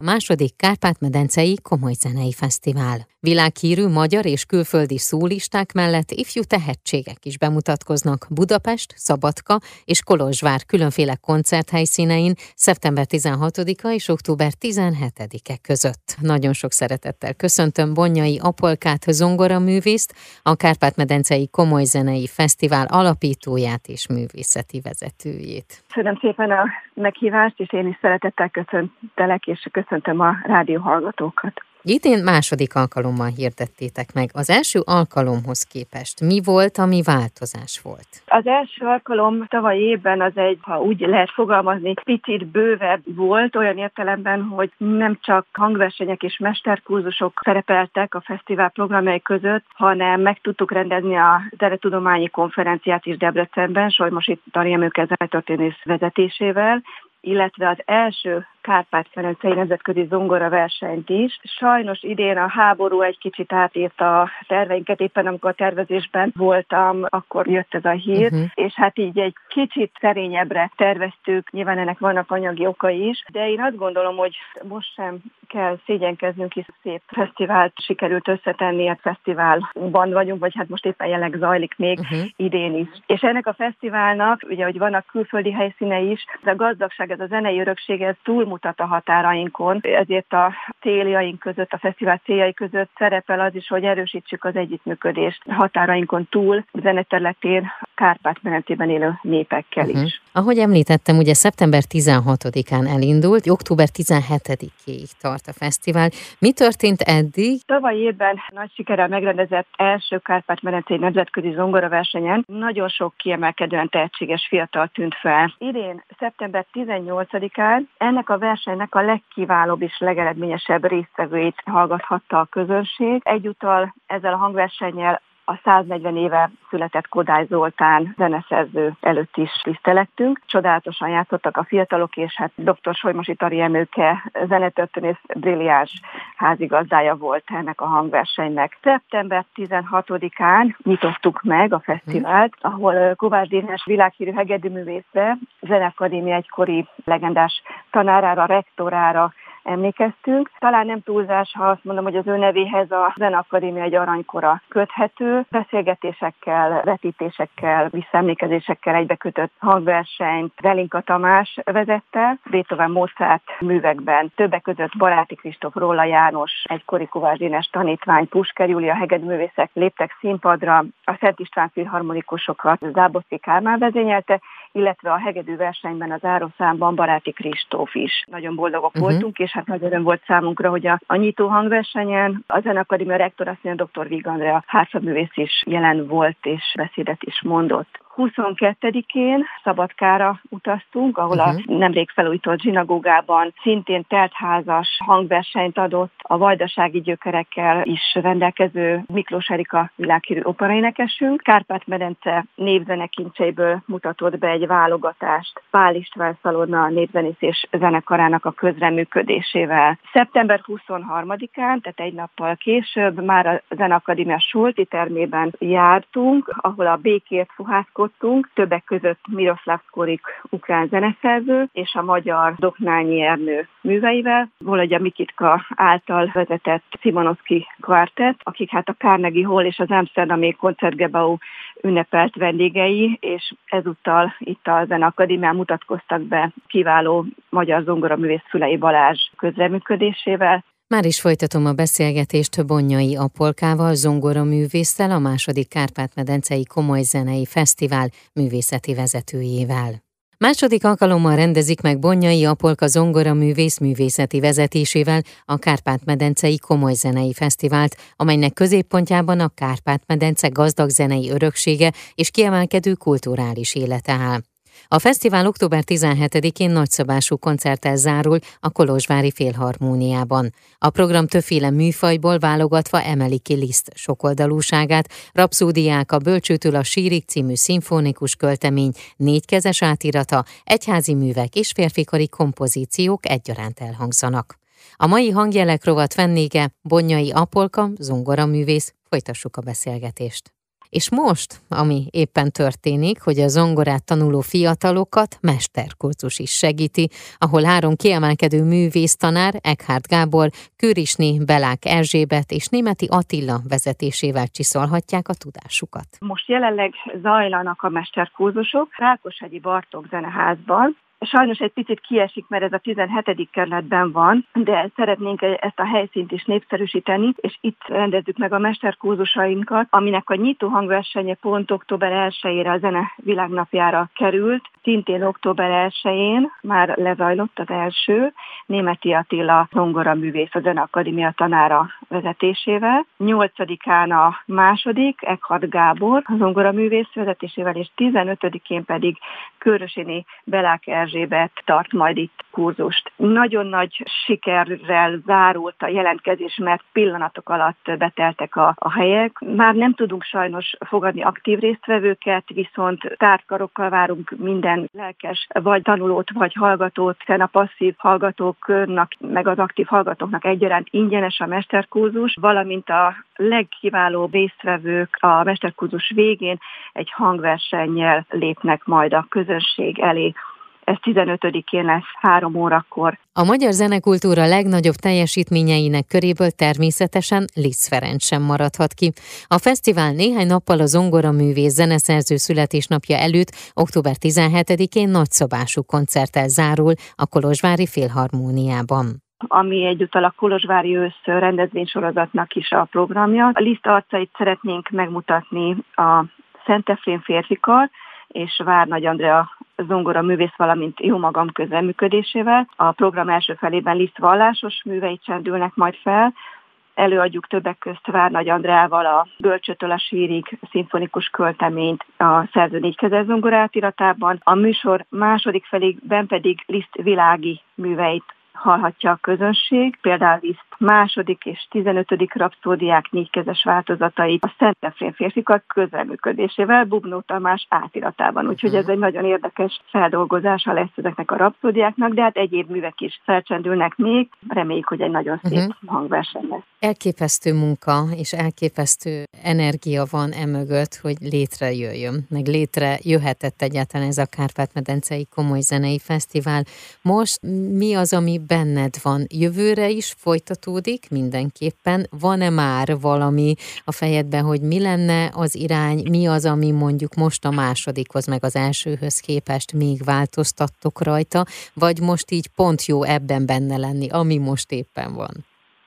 A második Kárpát-medencei Komoly Zenei Fesztivál. Világhírű magyar és külföldi szólisták mellett ifjú tehetségek is bemutatkoznak Budapest, Szabadka és Kolozsvár különféle koncerthelyszínein szeptember 16-a és október 17-e között. Nagyon sok szeretettel köszöntöm Bonyai Apolkát zongoraművészt, a Kárpát-medencei Komoly Zenei Fesztivál alapítóját és művészeti vezetőjét. Köszönöm szépen a meghívást, és én is szeretettel köszöntelek, és köszöntöm a rádió hallgatókat. Idén második alkalommal hirdettétek meg. Az első alkalomhoz képest mi volt, ami változás volt? Az első alkalom tavaly évben az egy, ha úgy lehet fogalmazni, picit bővebb volt, olyan értelemben, hogy nem csak hangversenyek és mesterkurzusok szerepeltek a fesztivál programjai között, hanem meg tudtuk rendezni a zenetudományi konferenciát is Debrecenben, Solymosi Tariam Őke zenetörténész vezetésével, illetve az első Kárpát-Ferencei Nemzetközi Zongora versenyt is. Sajnos idén a háború egy kicsit átírta a terveinket, éppen amikor a tervezésben voltam, akkor jött ez a hír, uh-huh. és hát így egy kicsit szerényebbre terveztük, nyilván ennek vannak anyagi okai is, de én azt gondolom, hogy most sem kell szégyenkeznünk, hisz szép fesztivált sikerült összetenni, a fesztiválban vagyunk, vagy hát most éppen jelenleg zajlik még uh-huh. idén is. És ennek a fesztiválnak, ugye, hogy vannak külföldi helyszíne is, ez a gazdagság, ez a zenei örökség, ez túlmutat a határainkon, ezért a céljaink között, a fesztivál céljai között szerepel az is, hogy erősítsük az együttműködést határainkon túl, zeneterületén, Kárpát-menetében élő népekkel uh-huh. Ahogy említettem, ugye szeptember 16-án elindult, október 17-ig tart a fesztivál. Mi történt eddig? Tavaly évben nagy sikerrel megrendezett első Kárpát-medencei nemzetközi zongoraversenyen nagyon sok kiemelkedően tehetséges fiatal tűnt fel. Idén, szeptember 18-án ennek a versenynek a legkiválóbb és legeredményesebb résztvevőit hallgathatta a közönség. Egyúttal ezzel a hangversennyel a 140 éve született Kodály Zoltán zeneszerző előtt is tisztelettünk. Csodálatosan játszottak a fiatalok, és hát dr. Solymosi Tari Emőke zenetörténész brilliáns házigazdája volt ennek a hangversenynek. Szeptember 16-án nyitottuk meg a fesztivált, ahol Kovács Dénes világhírű hegedűművészre, Zenekadémia egykori legendás tanárára, rektorára, emlékeztünk. Talán nem túlzás, ha azt mondom, hogy az ő nevéhez a Zenakadémia egy aranykora köthető. Beszélgetésekkel, vetítésekkel, visszaemlékezésekkel egybekötött hangversenyt Zelinka Tamás vezette, Beethoven Mozart művekben, többek között Baráti Kristóf Róla János, egykori Kovács tanítvány, Pusker Júlia hegedművészek léptek színpadra, a Szent István filharmonikusokat Záboszki Kármán vezényelte, illetve a hegedű versenyben az ároszámban Baráti Kristóf is. Nagyon boldogok uh-huh. voltunk, és hát nagy öröm volt számunkra, hogy a, a nyitó hangversenyen a Zenakadémia rektor, azt mondja, dr. Vigandrea házfaművész is jelen volt, és beszédet is mondott. 22-én Szabadkára utaztunk, ahol uh-huh. a mhm. nemrég felújított zsinagógában szintén teltházas hangversenyt adott a vajdasági gyökerekkel is rendelkező Miklós Erika világhírű operaénekesünk. Kárpát-medence névzenekincseiből mutatott be egy válogatást Pál István Szalonna népzenész és zenekarának a közreműködésével. Szeptember 23-án, tehát egy nappal később már a Zenakadémia Sulti termében jártunk, ahol a békért fuhászkodtunk, hallottunk, többek között Miroslav Skorik ukrán zeneszerző és a magyar Doknányi Ernő műveivel, Volodya Mikitka által vezetett Simonoszki kvartett, akik hát a Carnegie Hall és az Amsterdami Koncertgebau ünnepelt vendégei, és ezúttal itt a Zeneakadémián mutatkoztak be kiváló magyar zongoraművész Szülei Balázs közreműködésével. Már is folytatom a beszélgetést Bonyai Apolkával, zongoraművésszel, a második Kárpát-medencei Komoly Zenei Fesztivál művészeti vezetőjével. Második alkalommal rendezik meg Bonyai Apolka zongora művész művészeti vezetésével a Kárpát-medencei Komoly Zenei Fesztivált, amelynek középpontjában a Kárpát-medence gazdag zenei öröksége és kiemelkedő kulturális élete áll. A fesztivál október 17-én nagyszabású koncerttel zárul a Kolozsvári Félharmóniában. A program többféle műfajból válogatva emeli ki Liszt sokoldalúságát, rapszódiák a Bölcsőtől a Sírik című szimfonikus költemény négykezes átirata, egyházi művek és férfikari kompozíciók egyaránt elhangzanak. A mai hangjelek rovat vendége Bonyai Apolka, zongoraművész, folytassuk a beszélgetést. És most, ami éppen történik, hogy a zongorát tanuló fiatalokat mesterkurzus is segíti, ahol három kiemelkedő művésztanár, Eckhard Gábor, Kürisni, Belák Erzsébet és Németi Attila vezetésével csiszolhatják a tudásukat. Most jelenleg zajlanak a mesterkurzusok Rákoshegyi Bartók Zeneházban, Sajnos egy picit kiesik, mert ez a 17. kerületben van, de szeretnénk ezt a helyszínt is népszerűsíteni, és itt rendezzük meg a mesterkurzusainkat, aminek a nyitó hangversenye pont október 1-ére a Zene Világnapjára került. Szintén október 1-én már lezajlott az első, Németi Attila zongora művész a Akadémia tanára vezetésével. 8-án a második, Eckhard Gábor a zongora művész vezetésével, és 15-én pedig Körösini Belák Erzsébet tart majd itt kurzust. Nagyon nagy sikerrel zárult a jelentkezés, mert pillanatok alatt beteltek a, a helyek. Már nem tudunk sajnos fogadni aktív résztvevőket, viszont tártkarokkal várunk minden lelkes vagy tanulót, vagy hallgatót, hiszen a passzív hallgatóknak, meg az aktív hallgatóknak egyaránt ingyenes a mesterkurzus, valamint a legkiválóbb résztvevők a mesterkurzus végén egy hangversennyel lépnek majd a közönség elé ez 15-én lesz, három órakor. A magyar zenekultúra legnagyobb teljesítményeinek köréből természetesen Liszt Ferenc sem maradhat ki. A fesztivál néhány nappal a zongora művész zeneszerző születésnapja előtt, október 17-én nagyszabású koncerttel zárul a Kolozsvári Félharmóniában ami egyúttal a Kolozsvári ősz rendezvénysorozatnak is a programja. A Liszt arcait szeretnénk megmutatni a Szentefrén férfikal, és Vár Nagy Andrea zongora művész, valamint jó magam közreműködésével. A program első felében Liszt vallásos műveit csendülnek majd fel, előadjuk többek közt Vár Nagy Andrával a Bölcsötől a sírig szimfonikus költeményt a szerző négy zongorát iratában. A műsor második felében pedig Liszt világi műveit hallhatja a közönség, például Liszt második és tizenötödik rapszódiák négykezes változatai a Szent Efrén férfikak közreműködésével Bubnó Tamás átiratában. Úgyhogy ez egy nagyon érdekes feldolgozása lesz ezeknek a rapszódiáknak, de hát egyéb művek is felcsendülnek még. Reméljük, hogy egy nagyon szép uh-huh. hangverseny lesz. Elképesztő munka és elképesztő energia van emögött, hogy létrejöjjön, meg létre jöhetett egyáltalán ez a Kárpát-medencei komoly zenei fesztivál. Most mi az, ami benned van? Jövőre is folytatódik mindenképpen? Van-e már valami a fejedben, hogy mi lenne az irány, mi az, ami mondjuk most a másodikhoz, meg az elsőhöz képest még változtattok rajta, vagy most így pont jó ebben benne lenni, ami most éppen van?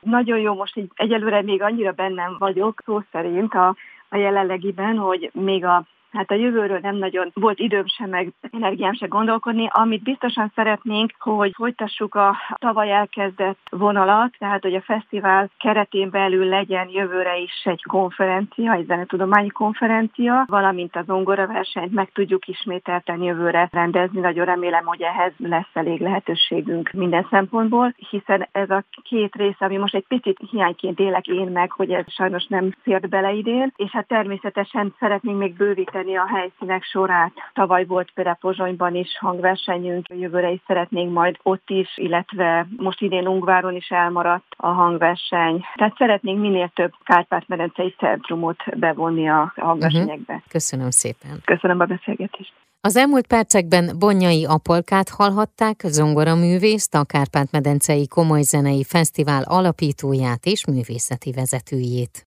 Nagyon jó, most így egyelőre még annyira bennem vagyok, szó szerint a, a jelenlegiben, hogy még a hát a jövőről nem nagyon volt időm sem, meg energiám sem gondolkodni. Amit biztosan szeretnénk, hogy folytassuk a tavaly elkezdett vonalat, tehát hogy a fesztivál keretén belül legyen jövőre is egy konferencia, egy zenetudományi konferencia, valamint az zongora versenyt meg tudjuk ismételten jövőre rendezni. Nagyon remélem, hogy ehhez lesz elég lehetőségünk minden szempontból, hiszen ez a két rész, ami most egy picit hiányként élek én meg, hogy ez sajnos nem fért bele idén, és hát természetesen szeretnénk még bővíteni bővíteni a helyszínek sorát. Tavaly volt például Pozsonyban is hangversenyünk, jövőre is szeretnénk majd ott is, illetve most idén Ungváron is elmaradt a hangverseny. Tehát szeretnénk minél több Kárpát-medencei centrumot bevonni a hangversenyekbe. Uh-huh. Köszönöm szépen. Köszönöm a beszélgetést. Az elmúlt percekben Bonyai Apolkát hallhatták, zongoraművészt, a Kárpát-medencei Komoly Zenei Fesztivál alapítóját és művészeti vezetőjét.